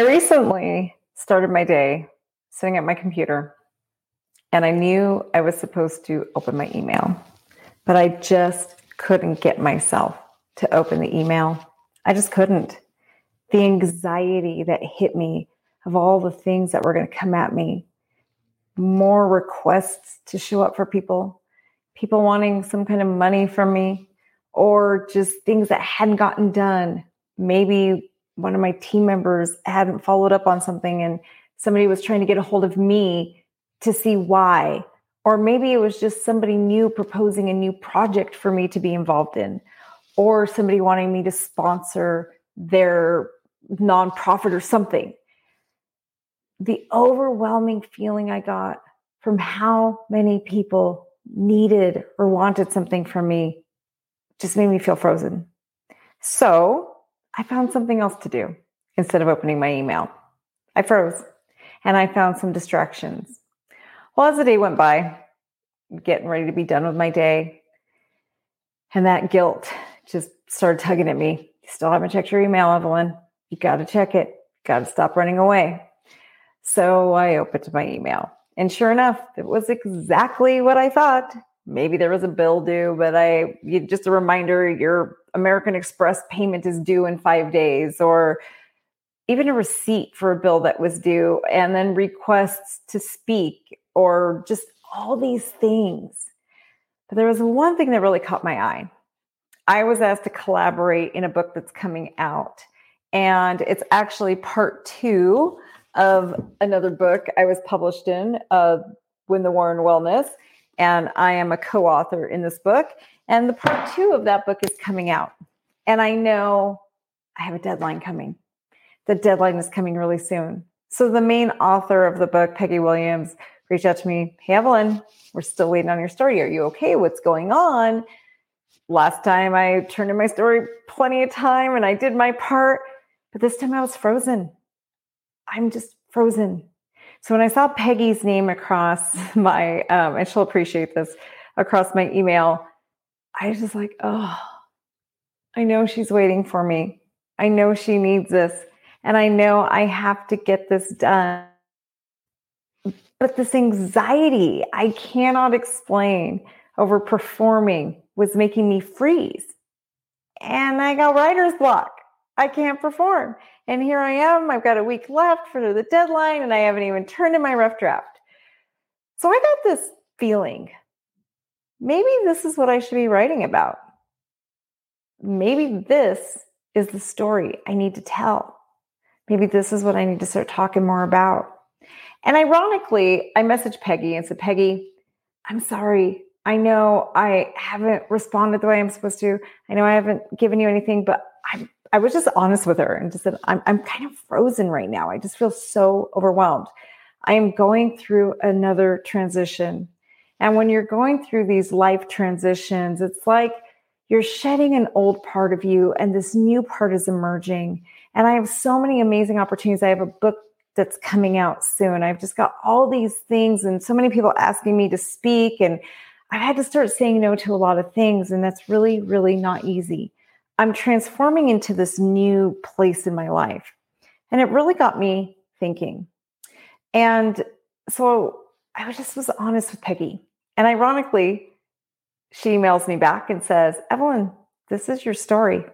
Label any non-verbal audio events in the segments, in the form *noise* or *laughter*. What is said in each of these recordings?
I recently started my day sitting at my computer and I knew I was supposed to open my email, but I just couldn't get myself to open the email. I just couldn't. The anxiety that hit me of all the things that were going to come at me, more requests to show up for people, people wanting some kind of money from me, or just things that hadn't gotten done. Maybe one of my team members hadn't followed up on something and somebody was trying to get a hold of me to see why. Or maybe it was just somebody new proposing a new project for me to be involved in, or somebody wanting me to sponsor their nonprofit or something. The overwhelming feeling I got from how many people needed or wanted something from me just made me feel frozen. So I found something else to do instead of opening my email. I froze and I found some distractions. Well, as the day went by, getting ready to be done with my day, and that guilt just started tugging at me. You still haven't checked your email, Evelyn. You got to check it. Got to stop running away. So I opened my email. And sure enough, it was exactly what I thought. Maybe there was a bill due, but I just a reminder your American Express payment is due in five days, or even a receipt for a bill that was due, and then requests to speak, or just all these things. But there was one thing that really caught my eye. I was asked to collaborate in a book that's coming out, and it's actually part two of another book I was published in, uh, Win the War in Wellness. And I am a co author in this book. And the part two of that book is coming out. And I know I have a deadline coming. The deadline is coming really soon. So the main author of the book, Peggy Williams, reached out to me. Hey, Evelyn, we're still waiting on your story. Are you okay? What's going on? Last time I turned in my story plenty of time and I did my part, but this time I was frozen. I'm just frozen. So when I saw Peggy's name across *laughs* my, um, and she'll appreciate this, across my email, I was just like, oh, I know she's waiting for me. I know she needs this. And I know I have to get this done. But this anxiety I cannot explain over performing was making me freeze. And I got writer's block. I can't perform. And here I am. I've got a week left for the deadline, and I haven't even turned in my rough draft. So I got this feeling maybe this is what I should be writing about. Maybe this is the story I need to tell. Maybe this is what I need to start talking more about. And ironically, I messaged Peggy and said, Peggy, I'm sorry. I know I haven't responded the way I'm supposed to. I know I haven't given you anything, but I, was just honest with her and just said, I'm, I'm kind of frozen right now. I just feel so overwhelmed. I am going through another transition and when you're going through these life transitions, it's like you're shedding an old part of you and this new part is emerging. And I have so many amazing opportunities. I have a book that's coming out soon. I've just got all these things and so many people asking me to speak. And I've had to start saying no to a lot of things. And that's really, really not easy. I'm transforming into this new place in my life. And it really got me thinking. And so I just was honest with Peggy. And ironically, she emails me back and says, Evelyn, this is your story.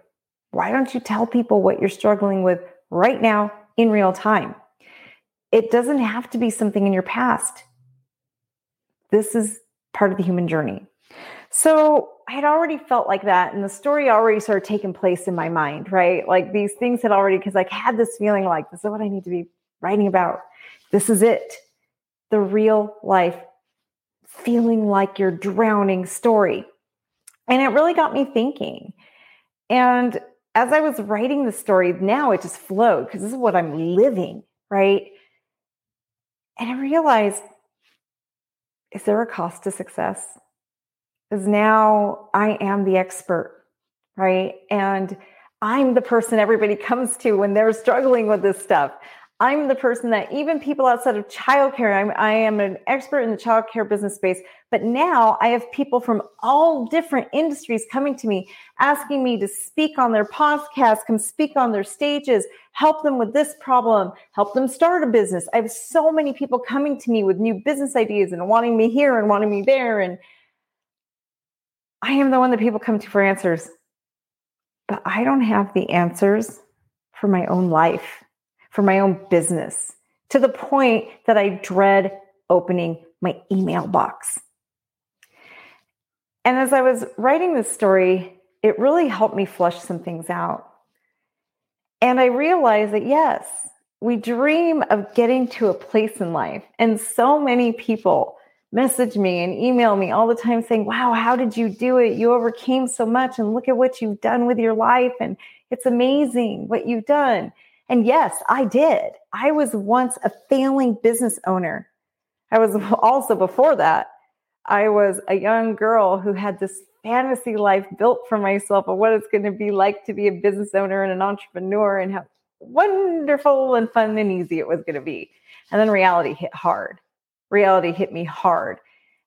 Why don't you tell people what you're struggling with right now in real time? It doesn't have to be something in your past. This is part of the human journey. So I had already felt like that, and the story already started taking place in my mind, right? Like these things had already, because I had this feeling like this is what I need to be writing about. This is it. The real life feeling like you're drowning story. And it really got me thinking. And as I was writing the story, now it just flowed because this is what I'm living, right? And I realized is there a cost to success? Because now I am the expert, right? And I'm the person everybody *laughs* comes to when they're struggling with this stuff. I'm the person that even people outside of childcare, I'm, I am an expert in the childcare business space. But now I have people from all different industries coming to me, asking me to speak on their podcasts, come speak on their stages, help them with this problem, help them start a business. I have so many people coming to me with new business ideas and wanting me here and wanting me there. And I am the one that people come to for answers. But I don't have the answers for my own life for my own business to the point that I dread opening my email box. And as I was writing this story, it really helped me flush some things out. And I realized that yes, we dream of getting to a place in life. And so many people message me and email me all the time saying, Wow, how did you do it? You overcame so much, and look at what you've done with your life. And it's amazing what you've done. And yes, I did. I was once a failing business owner. I was *laughs* also before that, I was a young girl who had this fantasy life built for myself of what it's going to be like to be a business owner and an entrepreneur and how wonderful and fun and easy it was going to be. And then reality hit hard. Reality hit me hard.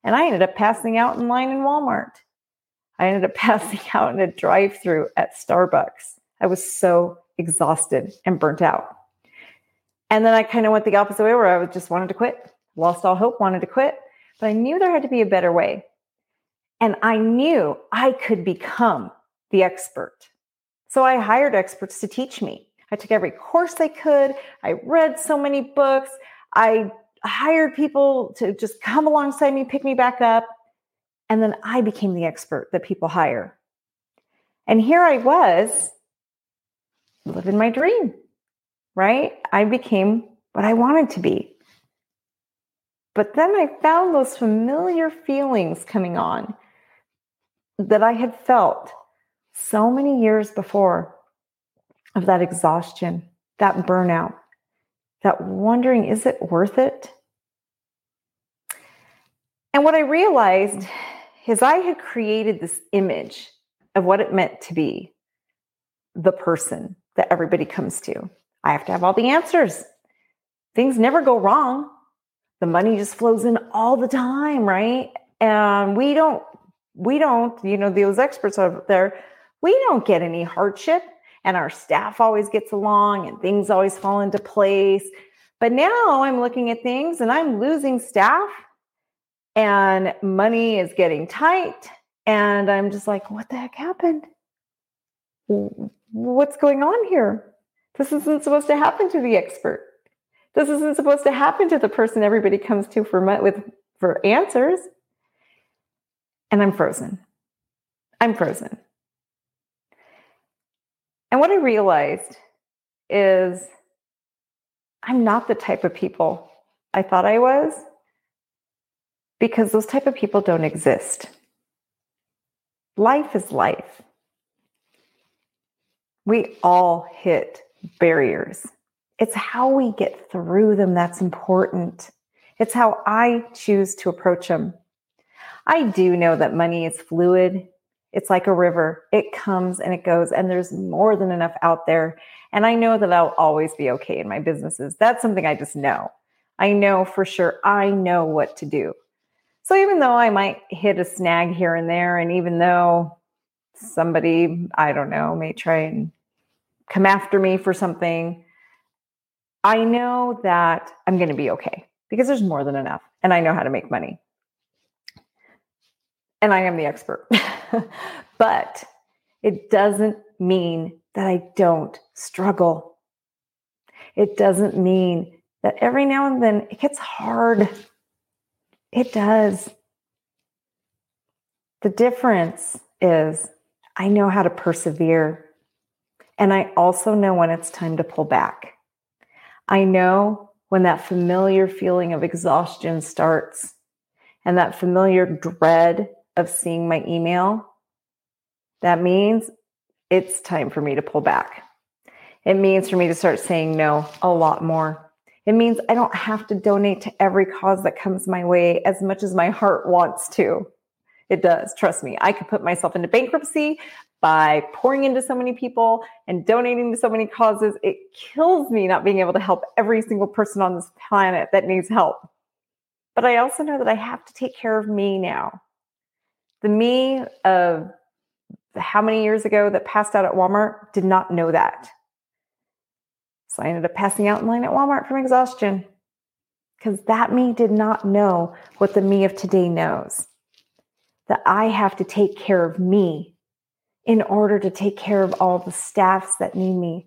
And I ended up passing out in line in Walmart. I ended up *laughs* passing out in a drive through at Starbucks. I was so exhausted and burnt out. And then I kind of went the opposite way where I just wanted to quit, lost all hope, wanted to quit. But I knew there had to be a better way. And I knew I could become the expert. So I hired experts to teach me. I took every course I could. I read so many books. I hired people to just come alongside me, pick me back up. And then I became the expert that people hire. And here I was living my dream, right? I became what I wanted to be. But then I found those familiar feelings coming on that I had felt so many years before of that exhaustion, that burnout, that wondering, is it worth it? And what I realized is I had created this image of what it meant to be the person that everybody comes to. I have to have all the answers. Things never go wrong. The money just flows in all the time, right? And we don't, we don't, you know, those experts are there, we don't get any hardship and our staff always gets along and things always fall into place. But now I'm looking at things and I'm losing staff and money is getting tight. And I'm just like, what the heck happened? what's going on here? This isn't supposed to happen to the expert. This isn't supposed to happen to the person everybody comes to for with for answers. And I'm frozen. I'm frozen. And what I realized is I'm not the type of people I thought I was because those type of people don't exist. Life is life. We all hit barriers. It's how we get through them that's important. It's how I choose to approach them. I do know that money is fluid. It's like a river. It comes and it goes, and there's more than enough out there. And I know that I'll always be okay in my businesses. That's something I just know. I know for sure. I know what to do. So even though I might hit a snag here and there, and even though somebody, I don't know, may try and come after me for something, I know that I'm going to be okay because there's more than enough and I know how to make money. And I am the expert. *laughs* but it doesn't mean that I don't struggle. It doesn't mean that every now and then it gets hard. It does. The difference is I know how to persevere. And I also know when it's time to pull back. I know when that familiar feeling of exhaustion starts and that familiar dread of seeing my email. That means it's time for me to pull back. It means for me to start saying no a lot more. It means I don't have to donate to every cause that comes my way as much as my heart wants to. It does, trust me. I could put myself into bankruptcy by pouring into so many people and donating to so many causes. It kills me not being able to help every single person on this planet that needs help. But I also know that I have to take care of me now. The me of how many years ago that passed out at Walmart did not know that. So I ended up passing out in line at Walmart from exhaustion because that me did not know what the me of today knows. That I have to take care of me in order to take care of all the staffs that need me.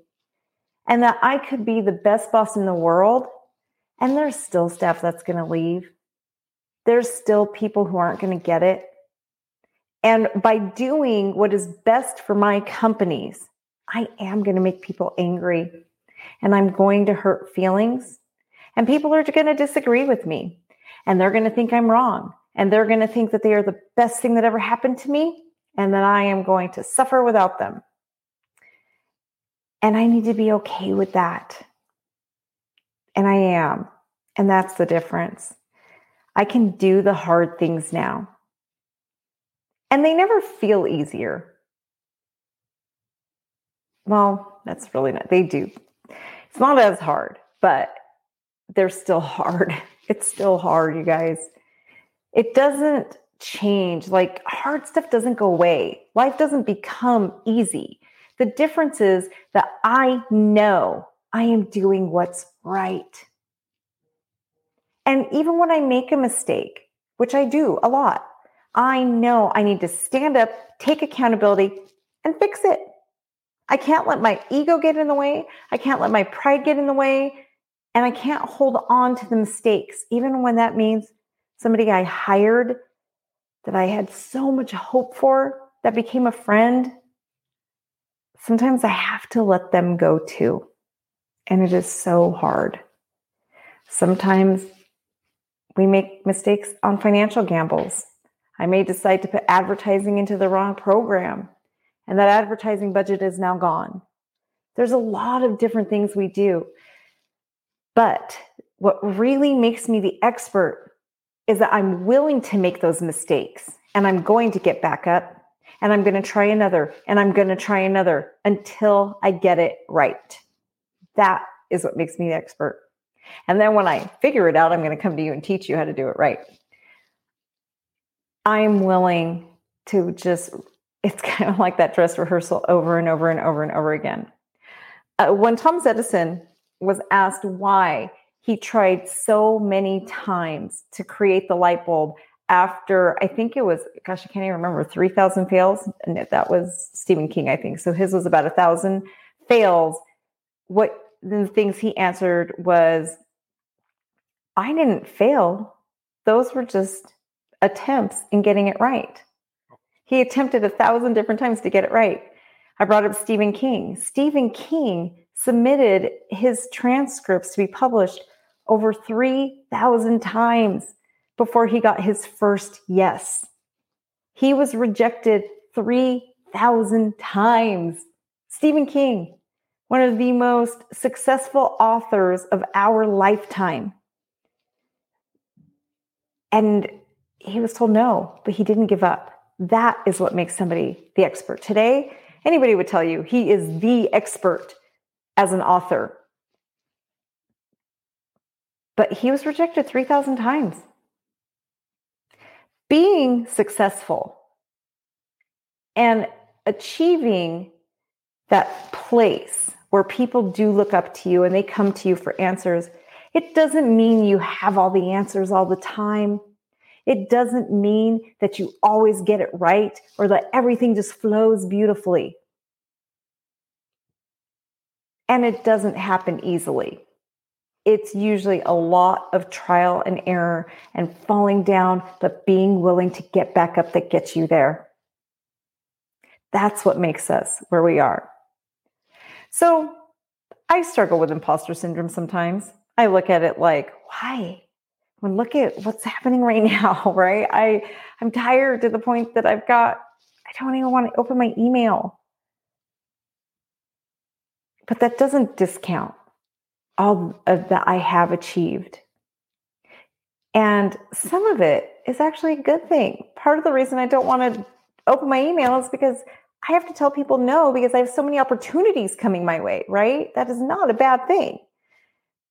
And that I could be the best boss in the world, and there's still staff that's going to leave. There's still people who aren't going to get it. And by doing what is best for my companies, I am going to make people angry and I'm going to hurt feelings. And people are going to disagree with me and they're going to think I'm wrong and they're going to think that they are the best thing that ever happened to me and that I am going to suffer without them. And I need to be okay with that. And I am. And that's the difference. I can do the hard things now. And they never feel easier. Well, that's really not, they do. It's not as hard, but they're still *laughs* hard. It's still hard, you guys. It doesn't change. Like hard stuff doesn't go away. Life doesn't become easy. The difference is that I know I am doing what's right. And even when I make a mistake, which I do a lot, I know I need to stand up, take accountability, and fix it. I can't let my ego get in the way. I can't let my pride get in the way. And I can't hold on to the mistakes, even when that means somebody I hired that I had so much hope for that became a friend. Sometimes I have to let them go too. And it is so hard. Sometimes we make mistakes on financial gambles. I may decide to put advertising into the wrong program, and that advertising budget is now gone. There's a lot of different things we do. But what really makes me the expert is that I'm willing to make those mistakes and I'm going to get back up and I'm going to try another and I'm going to try another until I get it right. That is what makes me the expert. And then when I figure it out, I'm going to come to you and teach you how to do it right. I'm willing to just, it's kind of like that dress rehearsal over and over and over and over again. Uh, when Thomas Edison was asked why he tried so many times to create the light bulb after I think it was, gosh, I can't even remember, 3,000 fails. And that was Stephen King, I think. So his was about a thousand fails. What the things he answered was, I didn't fail. Those were just attempts in getting it right. He attempted a thousand different times to get it right. I brought up Stephen King. Stephen King submitted his transcripts to be published over 3,000 times before he got his first yes. He was rejected 3,000 times. Stephen King, one of the most successful authors of our lifetime. And he was told no, but he didn't give up. That is what makes somebody the expert. Today, anybody would tell you he is the expert as an author. But he was rejected 3,000 times. Being successful and achieving that place where people do look up to you and they come to you for answers, it doesn't mean you have all the answers all the time. It doesn't mean that you always get it right or that everything just flows beautifully. And it doesn't happen easily. It's usually a lot of trial and error and falling down, but being willing to get back up that gets you there. That's what makes us where we are. So I struggle with imposter syndrome sometimes. I look at it like, why? When look at what's happening right *laughs* now, right? I I'm tired to the point that I've got I don't even want to open my email. But that doesn't discount all that I have achieved. And some of it is actually a good thing. Part of the reason I don't want to open my email is because I have to tell people no because I have so many opportunities coming my way, right? That is not a bad thing.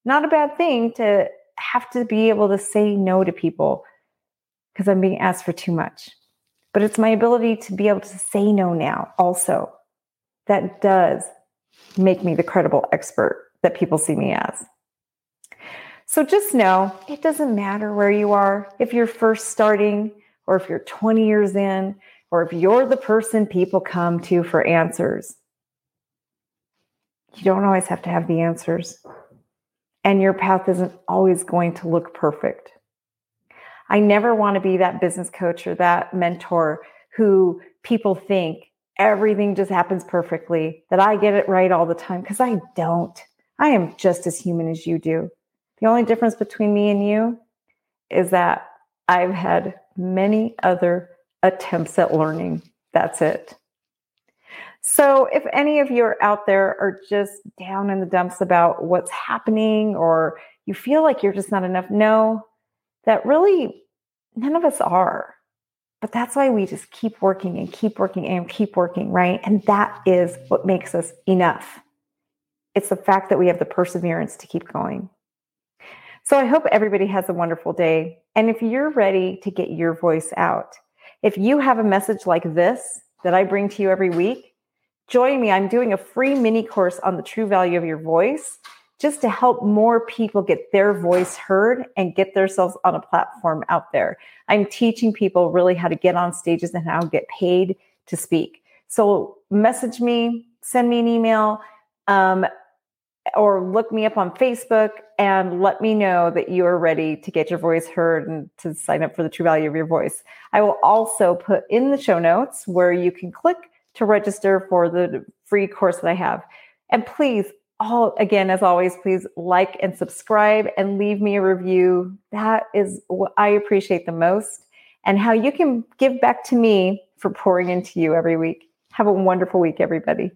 Not a bad thing to have to be able to say no to people because I'm being asked for too much. But it's my ability to be able to say no now also that does make me the credible expert that people see me as. So just know it doesn't matter where you are, if you're first starting or if you're 20 years in or if you're the person people come to for answers. You don't always have to have the answers, and your path isn't always going to look perfect. I never want to be that business coach or that mentor who people think everything just happens perfectly, that I get it right all the time, because I don't. I am just as human as you do. The only difference between me and you is that I've had many other attempts at learning. That's it. So, if any of you are out there are just down in the dumps about what's happening or you feel like you're just not enough, no, that really none of us are. But that's why we just keep working and keep working and keep working, right? And that is what makes us enough. It's the fact that we have the perseverance to keep going. So I hope everybody has a wonderful day. And if you're ready to get your voice out, if you have a message like this that I bring to you every week, join me. I'm doing a free mini course on the true value of your voice just to help more people get their voice heard and get themselves on a platform out there. I'm teaching people really how to get on stages and how to get paid to speak. So message me, send me an email. Um, or look me up on Facebook and let me know that you are ready to get your voice heard and to sign up for the true value of your voice. I will also put in the show notes where you can click to register for the free course that I have. And please, all again, as always, please like and subscribe and leave me a review. That is what I appreciate the most, and how you can give back to me for pouring into you every week. Have a wonderful week, everybody.